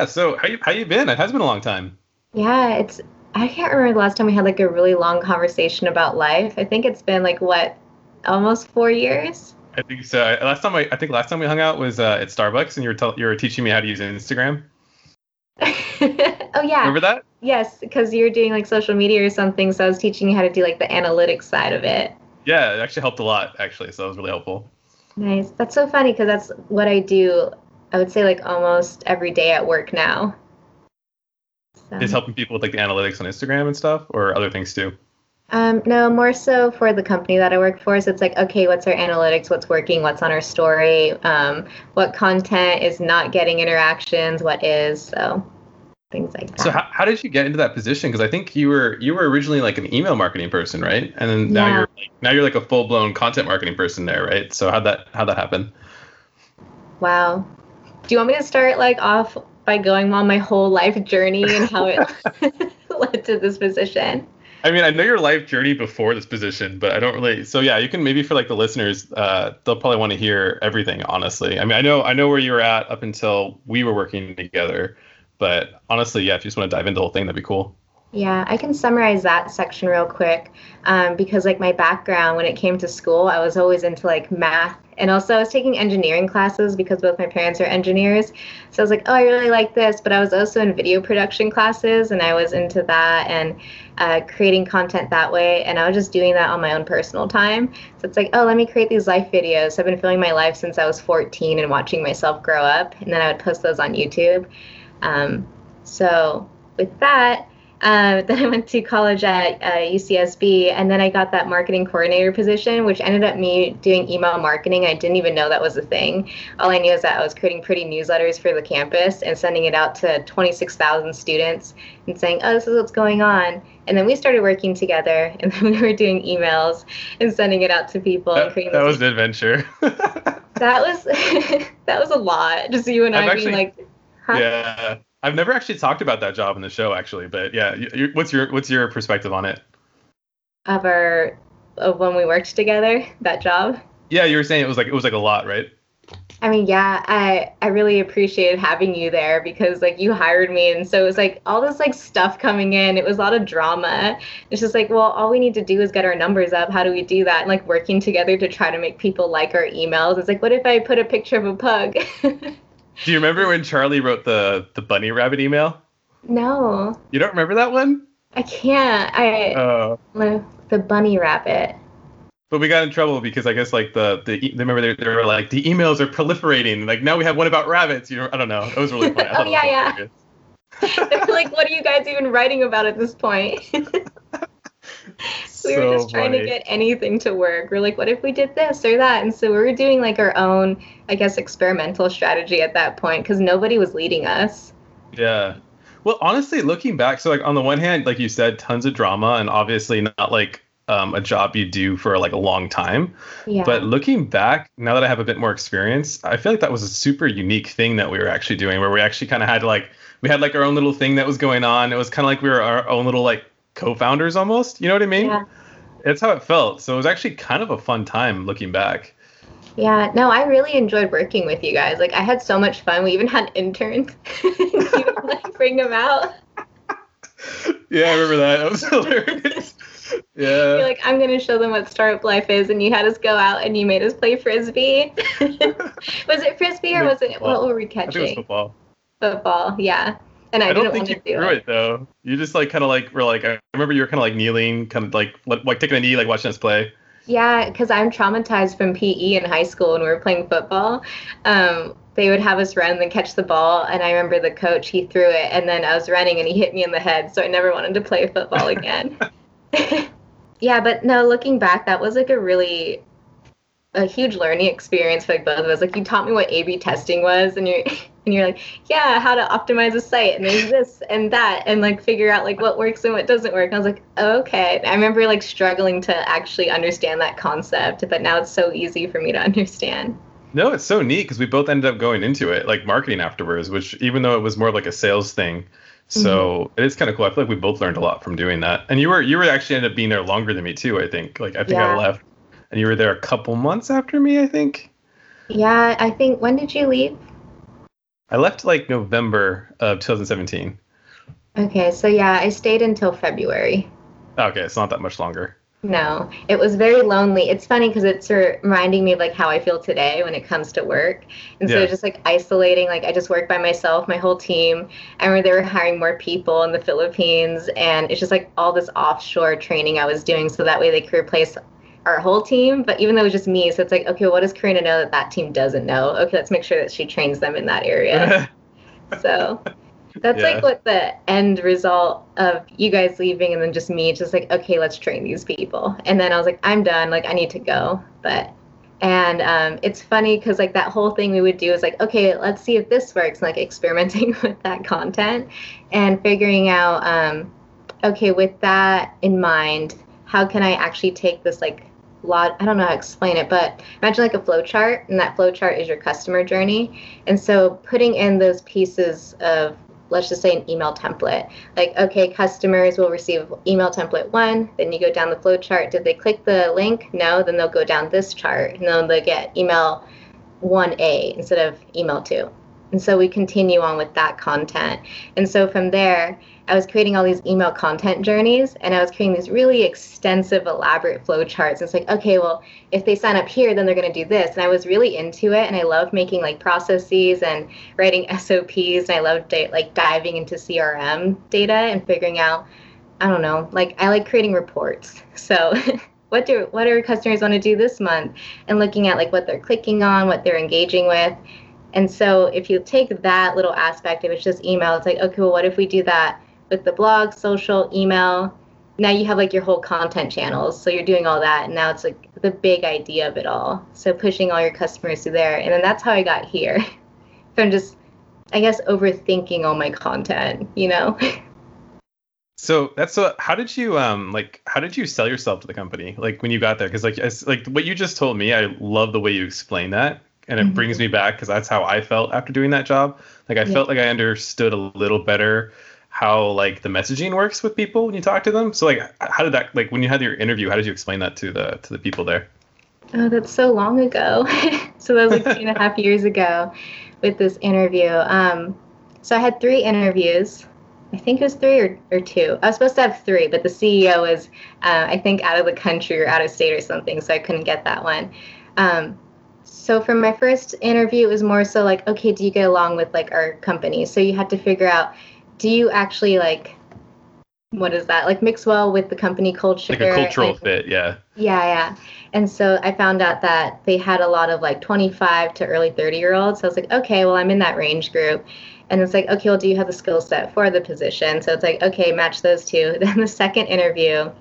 Yeah. So how you how you been? It has been a long time. Yeah, it's I can't remember the last time we had like a really long conversation about life. I think it's been like what, almost four years. I think so. Last time I, I think last time we hung out was uh, at Starbucks, and you were tell, you were teaching me how to use Instagram. oh yeah. Remember that? Yes, because you were doing like social media or something, so I was teaching you how to do like the analytics side of it. Yeah, it actually helped a lot actually, so that was really helpful. Nice. That's so funny because that's what I do. I would say like almost every day at work now. So. Is helping people with like the analytics on Instagram and stuff, or other things too? Um, no, more so for the company that I work for. So it's like, okay, what's our analytics? What's working? What's on our story? Um, what content is not getting interactions? What is? So things like that. So how, how did you get into that position? Because I think you were you were originally like an email marketing person, right? And then now yeah. you're like, now you're like a full blown content marketing person there, right? So how'd that how'd that happen? Wow. Do you want me to start like off by going on my whole life journey and how it led to this position? I mean, I know your life journey before this position, but I don't really. So yeah, you can maybe for like the listeners, uh, they'll probably want to hear everything. Honestly, I mean, I know I know where you were at up until we were working together, but honestly, yeah, if you just want to dive into the whole thing, that'd be cool. Yeah, I can summarize that section real quick um, because, like, my background when it came to school, I was always into like math and also I was taking engineering classes because both my parents are engineers. So I was like, oh, I really like this. But I was also in video production classes and I was into that and uh, creating content that way. And I was just doing that on my own personal time. So it's like, oh, let me create these life videos. I've been filming my life since I was 14 and watching myself grow up. And then I would post those on YouTube. Um, so with that, uh, then I went to college at uh, UCSB, and then I got that marketing coordinator position, which ended up me doing email marketing. I didn't even know that was a thing. All I knew is that I was creating pretty newsletters for the campus and sending it out to 26,000 students and saying, "Oh, this is what's going on." And then we started working together, and then we were doing emails and sending it out to people. That, that was an adventure. that was that was a lot. Just you and I've I actually, being like, huh? yeah. I've never actually talked about that job in the show, actually. But yeah, you, what's your what's your perspective on it? Of our of when we worked together, that job. Yeah, you were saying it was like it was like a lot, right? I mean, yeah, I I really appreciated having you there because like you hired me, and so it was like all this like stuff coming in. It was a lot of drama. It's just like, well, all we need to do is get our numbers up. How do we do that? And like working together to try to make people like our emails. It's like, what if I put a picture of a pug? Do you remember when Charlie wrote the the bunny rabbit email? No. You don't remember that one? I can't. I uh, the bunny rabbit. But we got in trouble because I guess like the the remember they, they were like the emails are proliferating. Like now we have one about rabbits. You know, I don't know. It was really funny. oh yeah, yeah. They're like, what are you guys even writing about at this point? we were just trying funny. to get anything to work. We're like, what if we did this or that? And so we were doing like our own, I guess, experimental strategy at that point because nobody was leading us. Yeah. Well, honestly, looking back, so like on the one hand, like you said, tons of drama and obviously not like um, a job you do for like a long time. Yeah. But looking back, now that I have a bit more experience, I feel like that was a super unique thing that we were actually doing where we actually kind of had like, we had like our own little thing that was going on. It was kind of like we were our own little like co-founders almost. You know what I mean? Yeah. It's how it felt. So it was actually kind of a fun time looking back. Yeah, no, I really enjoyed working with you guys. Like I had so much fun. We even had interns. you would, like bring them out. Yeah, I remember that. That was hilarious. Yeah. You're like, I'm gonna show them what startup life is, and you had us go out and you made us play frisbee. was it frisbee or was it football. what were we catching? It was football. Football, yeah. And I, I don't think you threw it. it. though. You just like kind of like were like I remember you were kind of like kneeling, kind of like like taking a knee, like watching us play. Yeah, because I'm traumatized from PE in high school when we were playing football. Um, they would have us run and then catch the ball, and I remember the coach he threw it, and then I was running and he hit me in the head, so I never wanted to play football again. yeah, but no, looking back, that was like a really a huge learning experience for like both of us. Like you taught me what A/B testing was, and you're and you're like, yeah, how to optimize a site, and there's this and that, and like figure out like what works and what doesn't work. And I was like, okay. I remember like struggling to actually understand that concept, but now it's so easy for me to understand. No, it's so neat because we both ended up going into it like marketing afterwards, which even though it was more of like a sales thing, so mm-hmm. it is kind of cool. I feel like we both learned a lot from doing that. And you were you were actually ended up being there longer than me too. I think like I think yeah. I left and you were there a couple months after me, I think. Yeah, I think. When did you leave? I left like November of 2017. Okay, so yeah, I stayed until February. Okay, it's not that much longer. No, it was very lonely. It's funny because it's reminding me of like how I feel today when it comes to work. And so yeah. just like isolating, like I just work by myself, my whole team. I remember they were hiring more people in the Philippines, and it's just like all this offshore training I was doing so that way they could replace our whole team. But even though it was just me, so it's like, okay, what does Karina know that that team doesn't know? Okay, let's make sure that she trains them in that area. so that's yeah. like what the end result of you guys leaving and then just me just like okay let's train these people and then i was like i'm done like i need to go but and um, it's funny because like that whole thing we would do is like okay let's see if this works like experimenting with that content and figuring out um, okay with that in mind how can i actually take this like lot i don't know how to explain it but imagine like a flow chart and that flow chart is your customer journey and so putting in those pieces of let's just say an email template. Like, okay, customers will receive email template one, then you go down the flow chart. Did they click the link? No, then they'll go down this chart and then they'll get email 1A instead of email 2. And so we continue on with that content. And so from there, I was creating all these email content journeys and I was creating these really extensive, elaborate flow charts. It's like, okay, well, if they sign up here, then they're going to do this. And I was really into it. And I loved making like processes and writing SOPs. And I loved like diving into CRM data and figuring out, I don't know, like I like creating reports. So what do what do customers want to do this month and looking at like what they're clicking on, what they're engaging with. And so if you take that little aspect, if it's just email, it's like, okay, well, what if we do that with the blog, social, email. Now you have like your whole content channels. So you're doing all that. And now it's like the big idea of it all. So pushing all your customers through there. And then that's how I got here from just, I guess, overthinking all my content, you know? So that's so. How did you um like? How did you sell yourself to the company? Like when you got there, because like like what you just told me, I love the way you explain that, and it mm-hmm. brings me back because that's how I felt after doing that job. Like I yeah. felt like I understood a little better how like the messaging works with people when you talk to them. So like how did that like when you had your interview, how did you explain that to the to the people there? Oh, that's so long ago. so that was like two and a half years ago with this interview. Um, so I had three interviews. I think it was three or, or two. I was supposed to have three, but the CEO was, uh, I think, out of the country or out of state or something, so I couldn't get that one. Um, so for my first interview, it was more so like, okay, do you get along with like our company? So you had to figure out do you actually like what is that? Like mix well with the company culture like a cultural fit yeah. Yeah yeah. And so i found out that they had a lot of like 25 to early 30 year olds so i was like okay well i'm in that range group. And it's like okay well do you have the skill set for the position? So it's like okay match those two. Then the second interview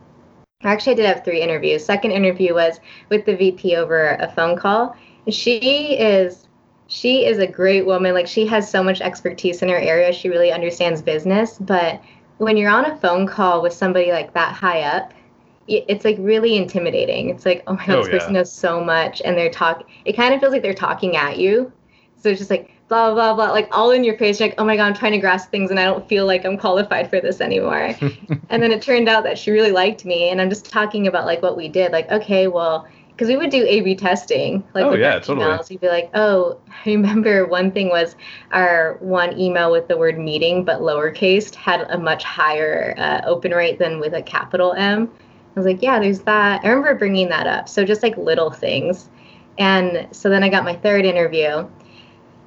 actually i did have three interviews. Second interview was with the vp over a phone call. She is she is a great woman. Like she has so much expertise in her area. She really understands business. But when you're on a phone call with somebody like that high up, it's like really intimidating. It's like, oh my god, oh, this person knows so much, and they're talking. It kind of feels like they're talking at you. So it's just like blah blah blah, like all in your face. You're like, oh my god, I'm trying to grasp things, and I don't feel like I'm qualified for this anymore. and then it turned out that she really liked me, and I'm just talking about like what we did. Like, okay, well, because we would do A/B testing. Like oh yeah, totally. Emails. You'd be like, oh, I remember one thing was our one email with the word meeting but lowercase had a much higher uh, open rate than with a capital M. I was like, yeah, there's that. I remember bringing that up. So just like little things. And so then I got my third interview.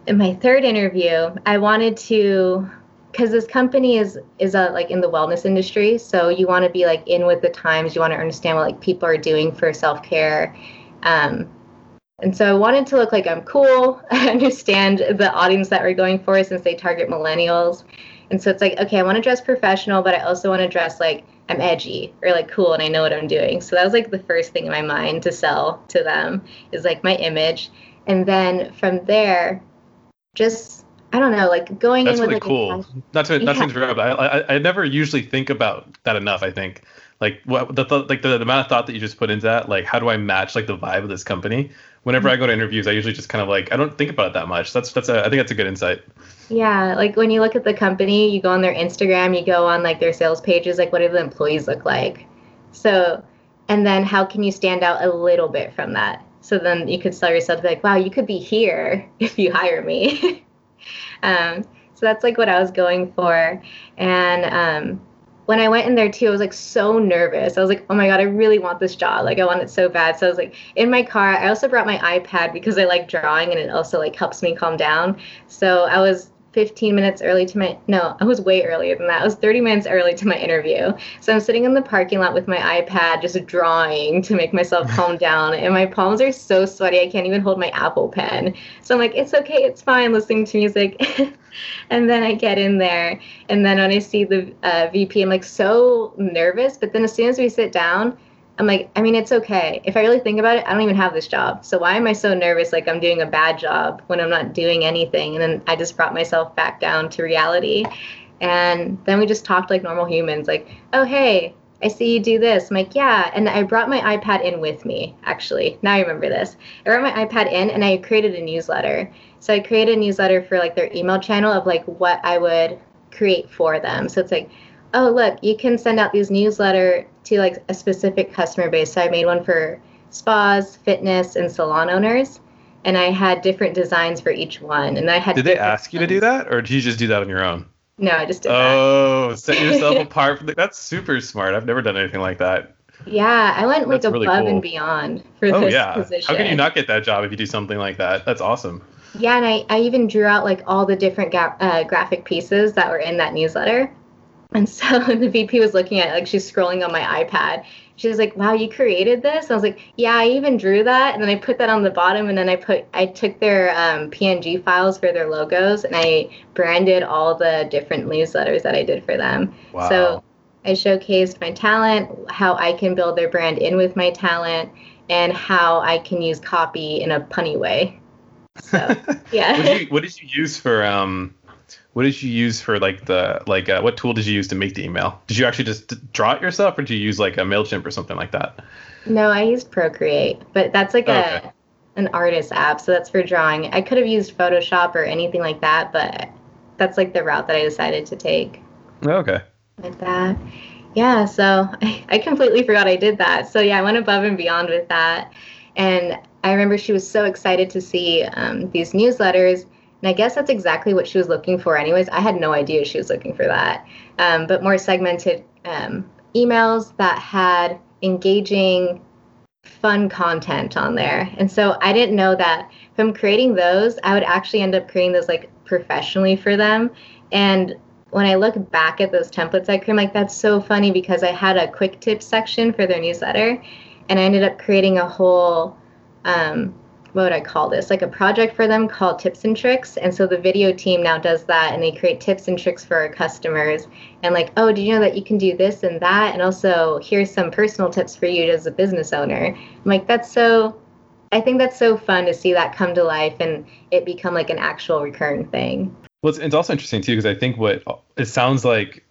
In my third interview, I wanted to because this company is is a, like in the wellness industry so you want to be like in with the times you want to understand what like people are doing for self-care. Um, and so i wanted to look like i'm cool i understand the audience that we're going for since they target millennials. And so it's like okay i want to dress professional but i also want to dress like i'm edgy or like cool and i know what i'm doing. So that was like the first thing in my mind to sell to them is like my image. And then from there just I don't know, like going That's in really with cool. Not to not to interrupt. I, I I never usually think about that enough. I think like what the, the like the, the, amount of thought that you just put into that. Like how do I match like the vibe of this company? Whenever mm-hmm. I go to interviews, I usually just kind of like I don't think about it that much. That's that's a, I think that's a good insight. Yeah, like when you look at the company, you go on their Instagram, you go on like their sales pages, like what do the employees look like? So, and then how can you stand out a little bit from that? So then you could sell yourself like, wow, you could be here if you hire me. um, so that's like what I was going for. And um, when I went in there too, I was like so nervous. I was like, oh my God, I really want this job. Like I want it so bad. So I was like in my car, I also brought my iPad because I like drawing and it also like helps me calm down. So I was 15 minutes early to my no i was way earlier than that. I was 30 minutes early to my interview. So i'm sitting in the parking lot with my ipad just drawing to make myself calm down. And my palms are so sweaty i can't even hold my apple pen. So i'm like it's okay it's fine listening to music. And then i get in there and then when i see the uh, vp i'm like so nervous. But then as soon as we sit down I'm like, I mean, it's okay. If I really think about it, I don't even have this job. So why am I so nervous like I'm doing a bad job when I'm not doing anything? And then I just brought myself back down to reality. And then we just talked like normal humans, like, oh, hey, I see you do this. I'm like, yeah. And I brought my iPad in with me, actually. Now I remember this. I brought my iPad in and I created a newsletter. So I created a newsletter for like their email channel of like what I would create for them. So it's like, oh, look, you can send out these newsletter to like a specific customer base. So I made one for spas, fitness, and salon owners, and I had different designs for each one. And I had. Did they ask you to do that, or did you just do that on your own? No, I just did oh, that. set yourself apart. From the, that's super smart. I've never done anything like that. Yeah, I went like above cool. and beyond for oh, this yeah. position. How can you not get that job if you do something like that? That's awesome. Yeah, and I, I even drew out like all the different ga- uh, graphic pieces that were in that newsletter. And so the VP was looking at it, like she's scrolling on my iPad. She was like, "Wow, you created this?" I was like, "Yeah, I even drew that." And then I put that on the bottom, and then I put I took their um, PNG files for their logos, and I branded all the different newsletters that I did for them. Wow. So I showcased my talent, how I can build their brand in with my talent, and how I can use copy in a punny way. So yeah. what, did you, what did you use for um? What did you use for like the like uh, what tool did you use to make the email? Did you actually just draw it yourself or did you use like a mailchimp or something like that? No i used procreate but that's like oh, a okay. an artist app so that's for drawing. I could have used photoshop or anything like that but that's like the route that i decided to take. Oh, okay. Like that. Yeah so I, I completely forgot i did that. So yeah i went above and beyond with that and i remember she was so excited to see um, these newsletters and I guess that's exactly what she was looking for, anyways. I had no idea she was looking for that. Um, but more segmented um, emails that had engaging, fun content on there. And so I didn't know that from creating those, I would actually end up creating those like professionally for them. And when I look back at those templates I created, like, that's so funny because I had a quick tips section for their newsletter. And I ended up creating a whole um, what would I call this? Like a project for them called Tips and Tricks. And so the video team now does that and they create tips and tricks for our customers. And like, oh, did you know that you can do this and that? And also, here's some personal tips for you as a business owner. I'm like, that's so, I think that's so fun to see that come to life and it become like an actual recurring thing. Well, it's, it's also interesting too, because I think what it sounds like,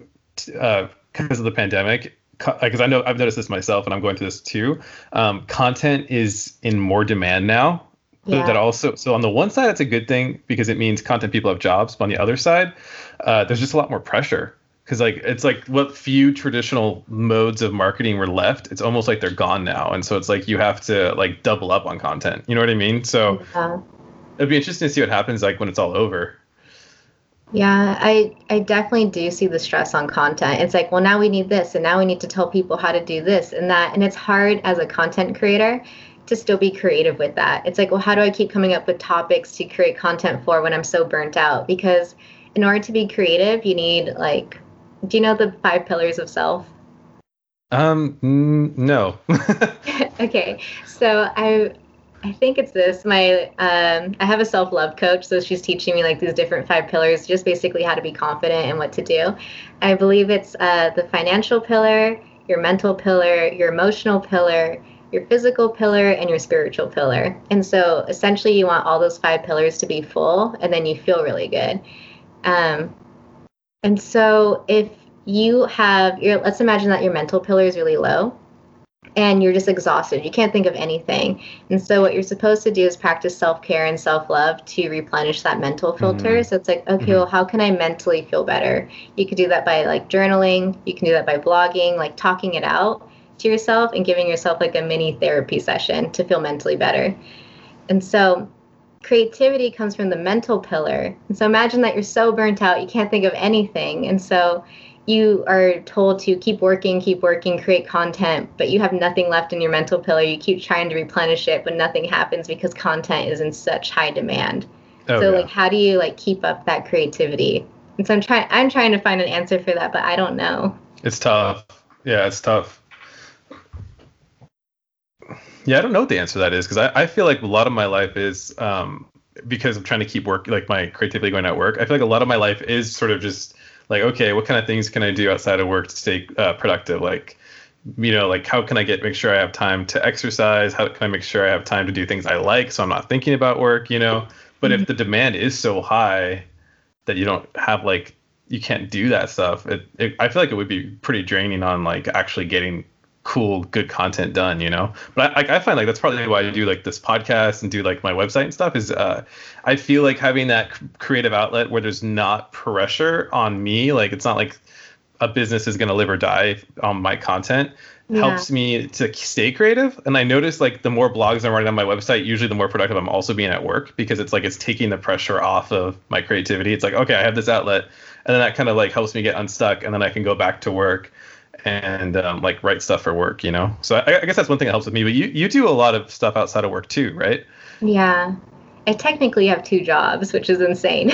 uh, because of the pandemic, because I know I've noticed this myself, and I'm going through this too. Um, content is in more demand now yeah. that also so on the one side it's a good thing because it means content people have jobs but on the other side uh, there's just a lot more pressure because like it's like what few traditional modes of marketing were left it's almost like they're gone now and so it's like you have to like double up on content you know what i mean so yeah. it'd be interesting to see what happens like when it's all over yeah, I I definitely do see the stress on content. It's like, well, now we need this, and now we need to tell people how to do this and that, and it's hard as a content creator to still be creative with that. It's like, well, how do I keep coming up with topics to create content for when I'm so burnt out? Because in order to be creative, you need like, do you know the five pillars of self? Um, no. okay, so I I think it's this. My um, I have a self love coach, so she's teaching me like these different five pillars, just basically how to be confident and what to do. I believe it's uh, the financial pillar, your mental pillar, your emotional pillar, your physical pillar and your spiritual pillar. And so essentially, you want all those five pillars to be full, and then you feel really good. Um, and so if you have your, let's imagine that your mental pillar is really low and you're just exhausted. You can't think of anything. And so what you're supposed to do is practice self-care and self-love to replenish that mental filter. Mm-hmm. So it's like, okay, mm-hmm. well, how can I mentally feel better? You could do that by like journaling, you can do that by blogging, like talking it out to yourself and giving yourself like a mini therapy session to feel mentally better. And so creativity comes from the mental pillar. And so imagine that you're so burnt out, you can't think of anything. And so you are told to keep working, keep working, create content, but you have nothing left in your mental pillar. You keep trying to replenish it, but nothing happens because content is in such high demand. Oh, so yeah. like how do you like keep up that creativity? And so I'm trying I'm trying to find an answer for that, but I don't know. It's tough. Yeah, it's tough. Yeah, I don't know what the answer to that is because I, I feel like a lot of my life is um, because I'm trying to keep work like my creativity going at work. I feel like a lot of my life is sort of just like okay, what kind of things can I do outside of work to stay uh, productive? Like you know, like how can I get make sure I have time to exercise? How can I make sure I have time to do things I like so I'm not thinking about work? You know, but mm-hmm. if the demand is so high that you don't have like you can't do that stuff, it, it I feel like it would be pretty draining on like actually getting cool good content done you know? But I, I find like that's probably why i do like this podcast and do like my website and stuff is uh i feel like having that creative outlet where there's not pressure on me like it's not like a business is going to live or die on my content yeah. helps me to stay creative. And i notice like the more blogs i'm writing on my website usually the more productive i'm also being at work because it's like it's taking the pressure off of my creativity. It's like okay i have this outlet. And then that kind of like helps me get unstuck and then i can go back to work and um, like write stuff for work, you know. So I, I, guess that's one thing that helps with me. But you you do a lot of stuff outside of work too, right? Yeah, I technically have two jobs, which is insane.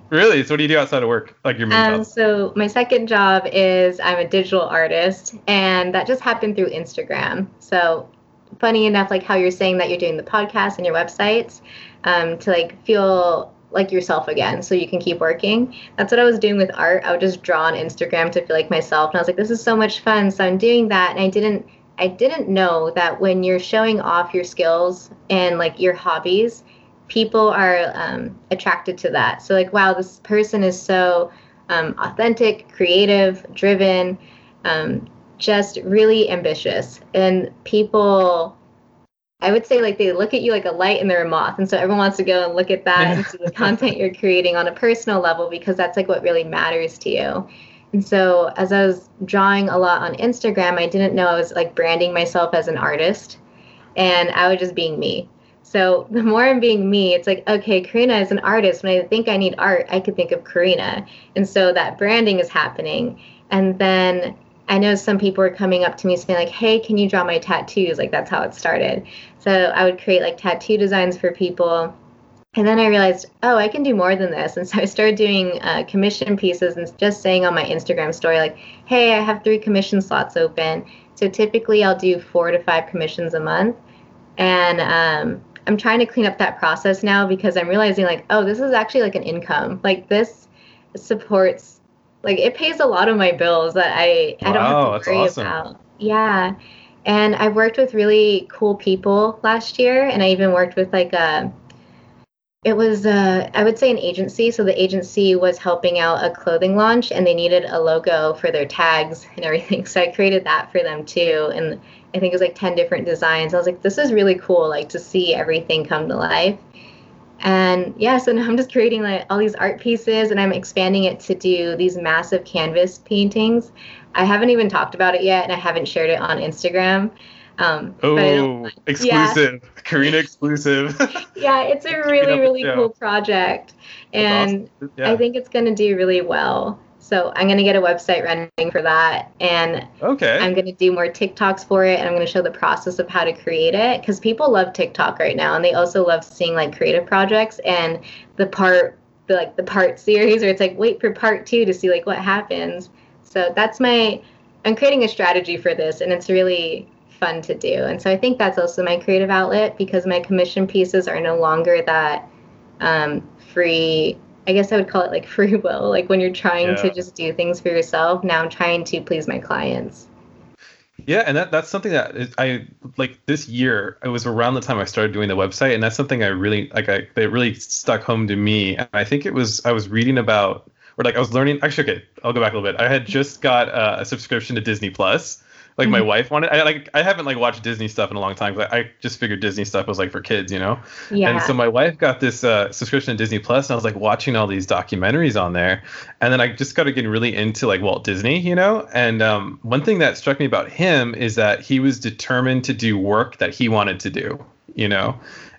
really? So what do you do outside of work? Like your main um, job? So my second job is I'm a digital artist, and that just happened through Instagram. So funny enough, like how you're saying that you're doing the podcast and your websites, um, to like feel like yourself again so you can keep working. That's what I was doing with art. I would just draw on Instagram to feel like myself and I was like this is so much fun. So I'm doing that and I didn't I didn't know that when you're showing off your skills and like your hobbies, people are um, attracted to that. So like wow, this person is so um, authentic, creative, driven, um, just really ambitious and people I would say like they look at you like a light and they're a moth. And so everyone wants to go and look at that and see the content you're creating on a personal level because that's like what really matters to you. And so as I was drawing a lot on Instagram, I didn't know I was like branding myself as an artist and I was just being me. So the more I'm being me, it's like, okay, Karina is an artist. When I think I need art, I could think of Karina. And so that branding is happening. And then I know some people were coming up to me saying like, "Hey, can you draw my tattoos?" Like that's how it started. So I would create like tattoo designs for people, and then I realized, oh, I can do more than this. And so I started doing uh, commission pieces and just saying on my Instagram story like, "Hey, I have three commission slots open." So typically I'll do four to five commissions a month, and um, I'm trying to clean up that process now because I'm realizing like, oh, this is actually like an income. Like this supports like it pays a lot of my bills that I I don't have to worry awesome. about. Yeah. And I worked with really cool people last year and I even worked with like a it was uh, I would say an agency. So the agency was helping out a clothing launch and they needed a logo for their tags and everything. So I created that for them too. And I think it was like 10 different designs. I was like, this is really cool, like to see everything come to life. And yeah, so now I'm just creating like all these art pieces and I'm expanding it to do these massive canvas paintings. I haven't even talked about it yet and I haven't shared it on Instagram. Um, oh, exclusive. Yeah. Karina exclusive. yeah, it's a really, really cool project. And awesome. yeah. I think it's going to do really well. So I'm going to get a website running for that. And okay. I'm going to do more TikToks for it. And I'm going to show the process of how to create it because people love TikTok right now. And they also love seeing like creative projects and the part, the, like the part series where it's like, wait for part two to see like what happens. So that's my, I'm creating a strategy for this and it's really fun to do. And so I think that's also my creative outlet because my commission pieces are no longer that um, free I guess I would call it like free will, like when you're trying yeah. to just do things for yourself. Now I'm trying to please my clients. Yeah, and that that's something that I like this year. It was around the time I started doing the website, and that's something I really like. I that really stuck home to me. And I think it was I was reading about or like I was learning. Actually, okay, I'll go back a little bit. I had just got uh, a subscription to Disney Plus, like mm-hmm. my wife wanted. I like I haven't like watched Disney stuff in a long time. But I just figured Disney stuff was like for kids, you know. Yeah. And so my wife got this uh, subscription to Disney Plus, and I was like watching all these documentaries on there, and then I just got to getting really into like Walt Disney, you know. And um, one thing that struck me about him is that he was determined to do work that he wanted to do, you know.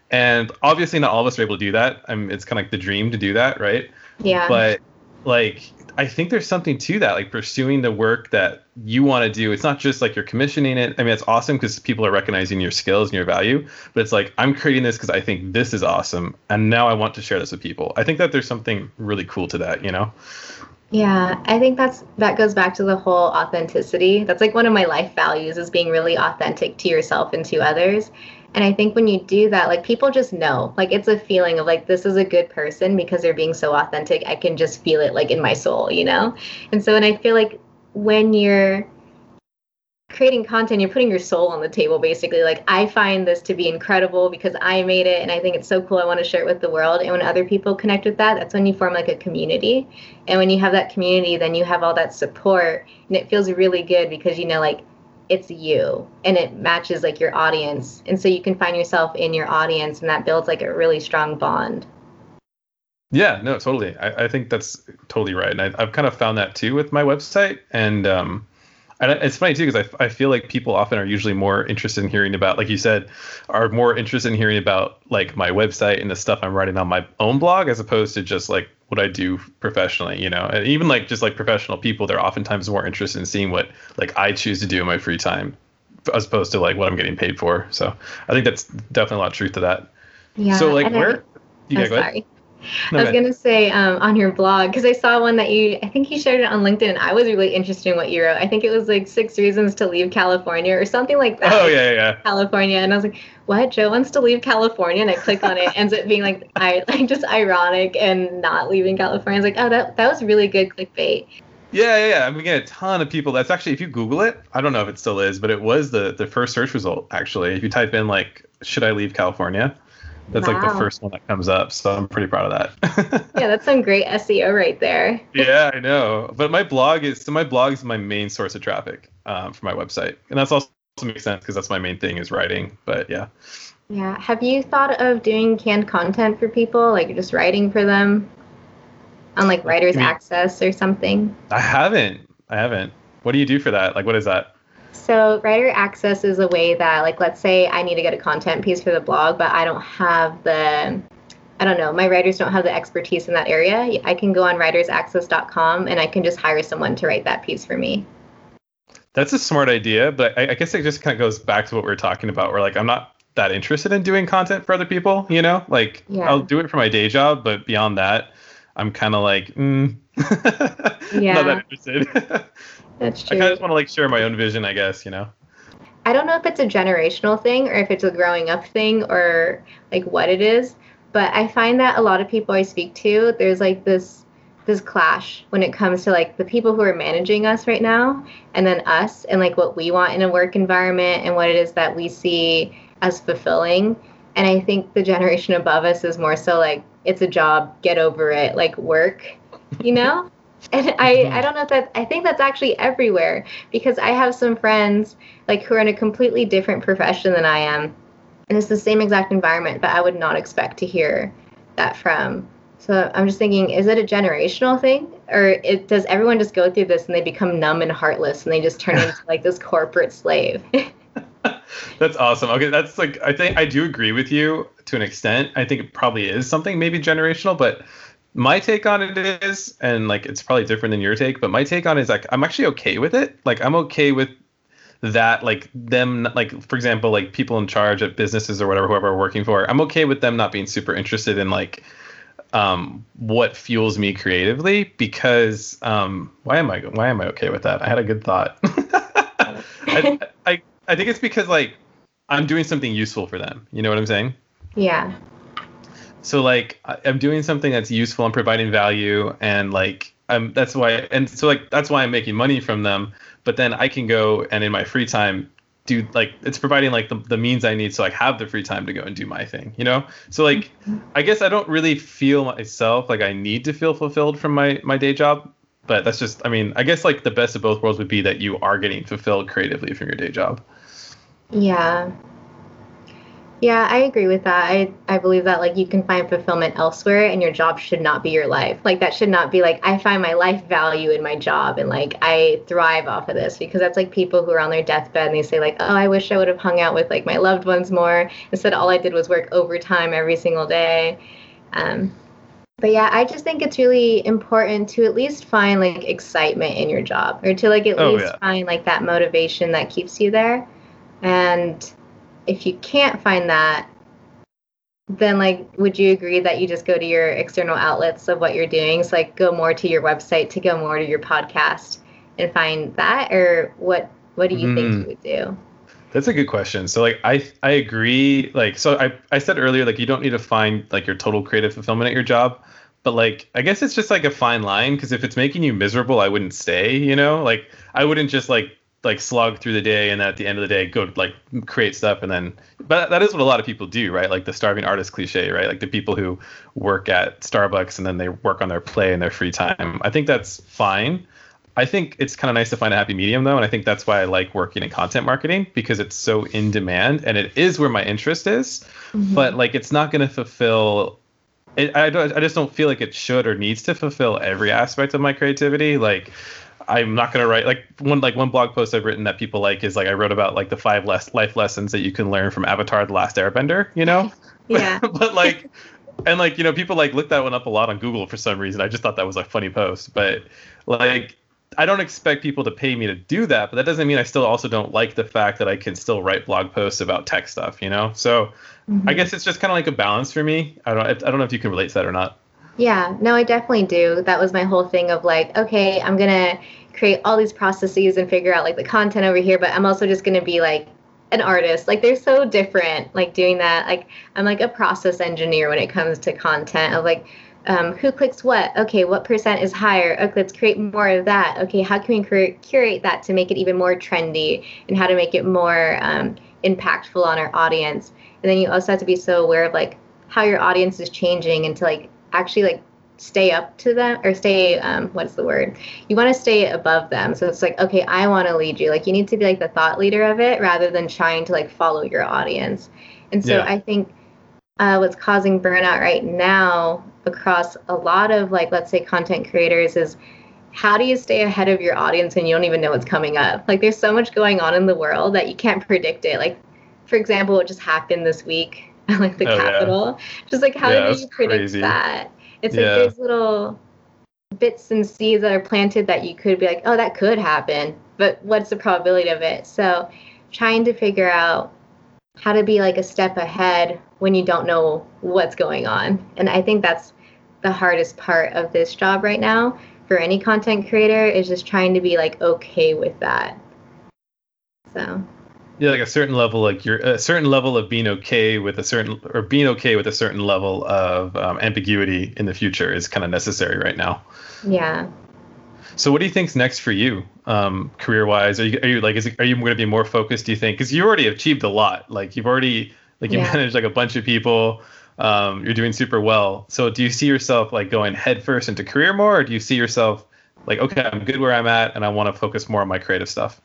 And obviously, not all of us are able to do that. I mean, it's kind of like the dream to do that, right? Yeah. But like, I think there's something to that, like pursuing the work that you want to do. It's not just like you're commissioning it. I mean, it's awesome because people are recognizing your skills and your value, but it's like, I'm creating this because I think this is awesome. And now I want to share this with people. I think that there's something really cool to that, you know? Yeah, I think that's that goes back to the whole authenticity. That's like one of my life values is being really authentic to yourself and to others. And I think when you do that, like people just know, like it's a feeling of like this is a good person because they're being so authentic. I can just feel it like in my soul, you know? And so, and I feel like when you're creating content, you're putting your soul on the table basically. Like, I find this to be incredible because I made it and I think it's so cool. I want to share it with the world. And when other people connect with that, that's when you form like a community. And when you have that community, then you have all that support and it feels really good because you know, like, it's you and it matches like your audience. And so you can find yourself in your audience and that builds like a really strong bond. Yeah, no, totally. I, I think that's totally right. And I, I've kind of found that too with my website. And, um, and it's funny too because I, I feel like people often are usually more interested in hearing about like you said are more interested in hearing about like my website and the stuff i'm writing on my own blog as opposed to just like what i do professionally you know? And even like just like professional people they're oftentimes more interested in seeing what like i choose to do in my free time as opposed to like what i'm getting paid for. So i think that's definitely a lot of truth to that. Yeah so like where I, you oh, sorry no, I was gonna say um, on your blog because I saw one that you I think you shared it on LinkedIn and I was really interested in what you wrote. I think it was like six reasons to leave California or something like that. Oh yeah, yeah. California and I was like, what? Joe wants to leave California and I click on it, ends up being like I like just ironic and not leaving California. I was like, oh that that was really good clickbait. Yeah, yeah, yeah. I'm getting a ton of people. That's actually if you Google it, I don't know if it still is, but it was the the first search result actually. If you type in like, should I leave California? That's wow. like the first one that comes up, so I'm pretty proud of that. yeah, that's some great SEO right there. yeah, I know. But my blog is so my blog is my main source of traffic um, for my website, and that's also makes sense because that's my main thing is writing. But yeah. Yeah. Have you thought of doing canned content for people, like just writing for them on like Writers mean, Access or something? I haven't. I haven't. What do you do for that? Like, what is that? So writer access is a way that like let's say I need to get a content piece for the blog, but I don't have the I don't know, my writers don't have the expertise in that area. I can go on writersaccess.com and I can just hire someone to write that piece for me. That's a smart idea, but I, I guess it just kind of goes back to what we are talking about. Where like I'm not that interested in doing content for other people, you know? Like yeah. I'll do it for my day job, but beyond that, I'm kind of like, mm, yeah. not that interested. That's true. I kind of just want to like share my own vision, I guess, you know. I don't know if it's a generational thing or if it's a growing up thing or like what it is, but I find that a lot of people I speak to, there's like this this clash when it comes to like the people who are managing us right now and then us and like what we want in a work environment and what it is that we see as fulfilling. And I think the generation above us is more so like it's a job, get over it, like work, you know? and I, mm-hmm. I don't know if that I think that's actually everywhere because I have some friends like who are in a completely different profession than I am. And it's the same exact environment, but I would not expect to hear that from. So I'm just thinking, is it a generational thing? Or it, does everyone just go through this and they become numb and heartless and they just turn into like this corporate slave? that's awesome. Okay, that's like I think I do agree with you to an extent. I think it probably is something maybe generational, but my take on it is, and like it's probably different than your take, but my take on it is like I'm actually okay with it. Like I'm okay with that like them like for example like people in charge at businesses or whatever whoever we're working for i'm okay with them not being super interested in like um what fuels me creatively because um why am i why am i okay with that i had a good thought I, I i think it's because like i'm doing something useful for them you know what i'm saying yeah so like I'm doing something that's useful, I'm providing value, and like I'm that's why and so like that's why I'm making money from them. But then I can go and in my free time do like it's providing like the, the means I need so I have the free time to go and do my thing, you know? So like mm-hmm. I guess I don't really feel myself like I need to feel fulfilled from my my day job, but that's just I mean, I guess like the best of both worlds would be that you are getting fulfilled creatively from your day job. Yeah. Yeah, I agree with that. I, I believe that like you can find fulfillment elsewhere and your job should not be your life. Like that should not be like I find my life value in my job and like I thrive off of this because that's like people who are on their deathbed and they say like, "Oh, I wish I would have hung out with like my loved ones more." Instead all I did was work overtime every single day. Um but yeah, I just think it's really important to at least find like excitement in your job or to like at oh, least yeah. find like that motivation that keeps you there. And if you can't find that, then like would you agree that you just go to your external outlets of what you're doing? So like go more to your website to go more to your podcast and find that or what what do you mm. think you would do? That's a good question. So like I I agree like so I I said earlier like you don't need to find like your total creative fulfillment at your job, but like I guess it's just like a fine line because if it's making you miserable, I wouldn't stay, you know? Like I wouldn't just like like slog through the day and at the end of the day go like create stuff and then but that is what a lot of people do right? Like the starving artist cliche right? Like the people who work at starbucks and then they work on their play in their free time. I think that's fine. I think it's kind of nice to find a happy medium though and i think that's why i like working in content marketing because it's so in demand and it is where my interest is mm-hmm. but like it's not going to fulfill it, I, I just don't feel like it should or needs to fulfill every aspect of my creativity. Like I'm not gonna write like one like one blog post I've written that people like is like I wrote about like the five less life lessons that you can learn from Avatar: The Last Airbender. You know. yeah. but like, and like you know people like look that one up a lot on Google for some reason. I just thought that was a funny post, but like. I don't expect people to pay me to do that, but that doesn't mean I still also don't like the fact that I can still write blog posts about tech stuff, you know? So mm-hmm. I guess it's just kind of like a balance for me. I don't I don't know if you can relate to that or not. Yeah, no, I definitely do. That was my whole thing of like, okay, I'm going to create all these processes and figure out like the content over here, but I'm also just going to be like an artist. Like they're so different, like doing that. Like I'm like a process engineer when it comes to content of like, um, who clicks what? Okay, what percent is higher? Okay, let's create more of that. Okay, how can we cur- curate that to make it even more trendy and how to make it more um, impactful on our audience? And then you also have to be so aware of like how your audience is changing and to like actually like stay up to them or stay um, what's the word? You want to stay above them. So it's like okay i want to lead you. Like you need to be like the thought leader of it rather than trying to like follow your audience. And so yeah. i think uh, what's causing burnout right now across a lot of like let's say content creators is how do you stay ahead of your audience and you don't even know what's coming up? Like there's so much going on in the world that you can't predict it. Like for example what just happened this week like the oh, Capitol. Yeah. Just like how yeah, do you predict crazy. that? It's like there's little bits and seeds that are planted that you could be like, oh, that could happen, but what's the probability of it? So trying to figure out how to be like a step ahead when you don't know what's going on. And I think that's the hardest part of this job right now for any content creator is just trying to be like okay with that. So yeah like a certain level like you're a certain level of being okay with a certain or being okay with a certain level of um, ambiguity in the future is kind of necessary right now. Yeah. So what do you think's next for you um, career wise are you, are you like is it, are you going to be more focused do you think? Because you already achieved a lot. Like you've already like you yeah. managed like a bunch of people. Um, you're doing super well. So do you see yourself like going headfirst into career more or do you see yourself like okay i'm good where i'm at and i want to focus more on my creative stuff?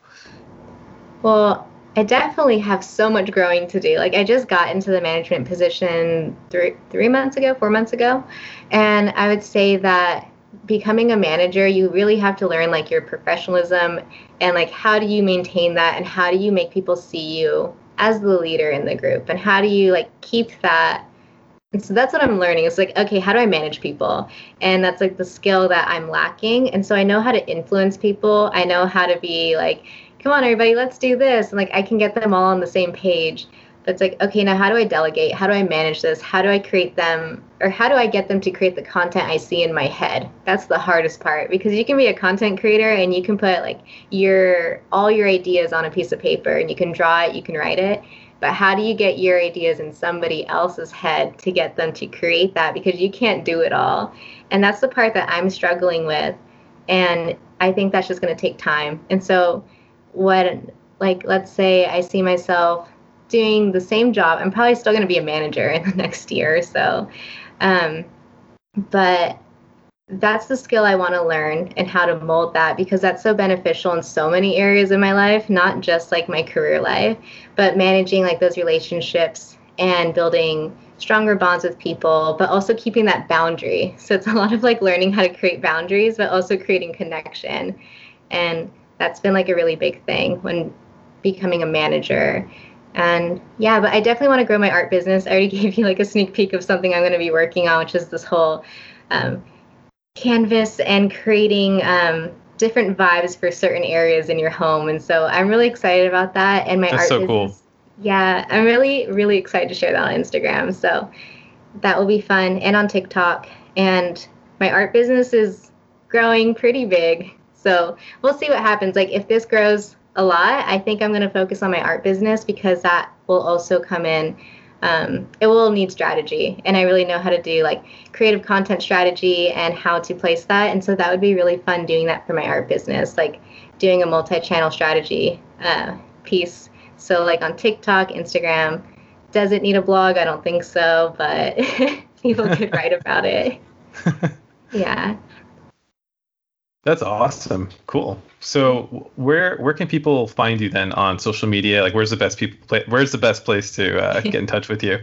Well I definitely have so much growing to do. Like I just got into the management position three three months ago, four months ago, and I would say that becoming a manager, you really have to learn like your professionalism and like how do you maintain that and how do you make people see you as the leader in the group and how do you like keep that and so that's what I'm learning. It's like, okay, how do I manage people? And that's like the skill that I'm lacking. And so I know how to influence people. I know how to be like, come on, everybody, let's do this. And like, I can get them all on the same page. But it's like, okay, now how do I delegate? How do I manage this? How do I create them, or how do I get them to create the content I see in my head? That's the hardest part because you can be a content creator and you can put like your all your ideas on a piece of paper and you can draw it, you can write it. But how do you get your ideas in somebody else's head to get them to create that? Because you can't do it all. And that's the part that I'm struggling with. And I think that's just going to take time. And so what like let's say I see myself doing the same job, I'm probably still going to be a manager in the next year or so. Um, but that's the skill I want to learn and how to mold that because that's so beneficial in so many areas of my life, not just like my career life, but managing like those relationships and building stronger bonds with people, but also keeping that boundary. So it's a lot of like learning how to create boundaries, but also creating connection. And that's been like a really big thing when becoming a manager. And yeah, but I definitely want to grow my art business. I already gave you like a sneak peek of something I'm going to be working on, which is this whole um, canvas and creating um, different vibes for certain areas in your home. And so I'm really excited about that. And my That's art so business, cool. Yeah, I'm really, really excited to share that on Instagram. So that will be fun and on TikTok. And my art business is growing pretty big. So we'll see what happens. Like if this grows a lot, I think I'm going to focus on my art business because that will also come in. Um, it will need strategy, and I really know how to do like creative content strategy and how to place that. And so that would be really fun doing that for my art business, like doing a multi-channel strategy uh, piece. So like on TikTok, Instagram. Does it need a blog? I don't think so, but people could write about it. yeah. That's awesome. Cool. So where where can people find you then on social media? Like where's the best people where's the best place to uh, get in touch with you?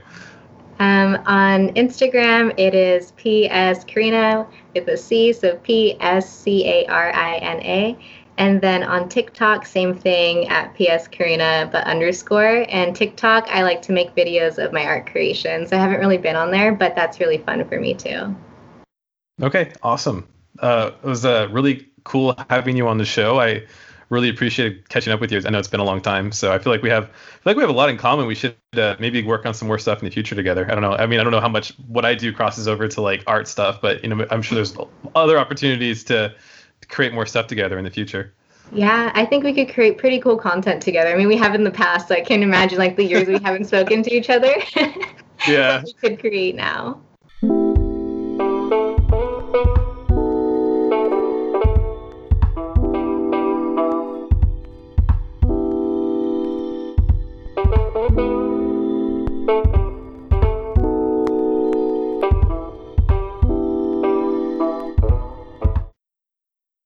Um, on Instagram, it is PS Carina with a C, so P S C A R I N A. And then on TikTok, same thing at PS Carina, but underscore. And TikTok, I like to make videos of my art creations. I haven't really been on there, but that's really fun for me too. Okay, awesome. Uh, it was uh, really cool having you on the show. I really appreciated catching up with you. I know it's been a long time, so I feel like we have I feel like we have a lot in common. We should uh, maybe work on some more stuff in the future together. I don't know. I mean, I don't know how much what I do crosses over to like art stuff, but you know, I'm sure there's other opportunities to create more stuff together in the future. Yeah, I think we could create pretty cool content together. I mean, we have in the past. So I can't imagine like the years we haven't spoken to each other. Yeah. we could create now.